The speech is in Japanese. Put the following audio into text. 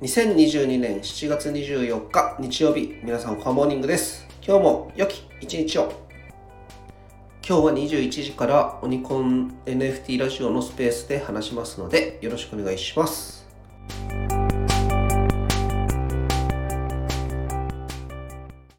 2022年7月24日日曜日皆さんコアモーニングです。今日も良き一日を。今日は21時からオニコン NFT ラジオのスペースで話しますのでよろしくお願いします。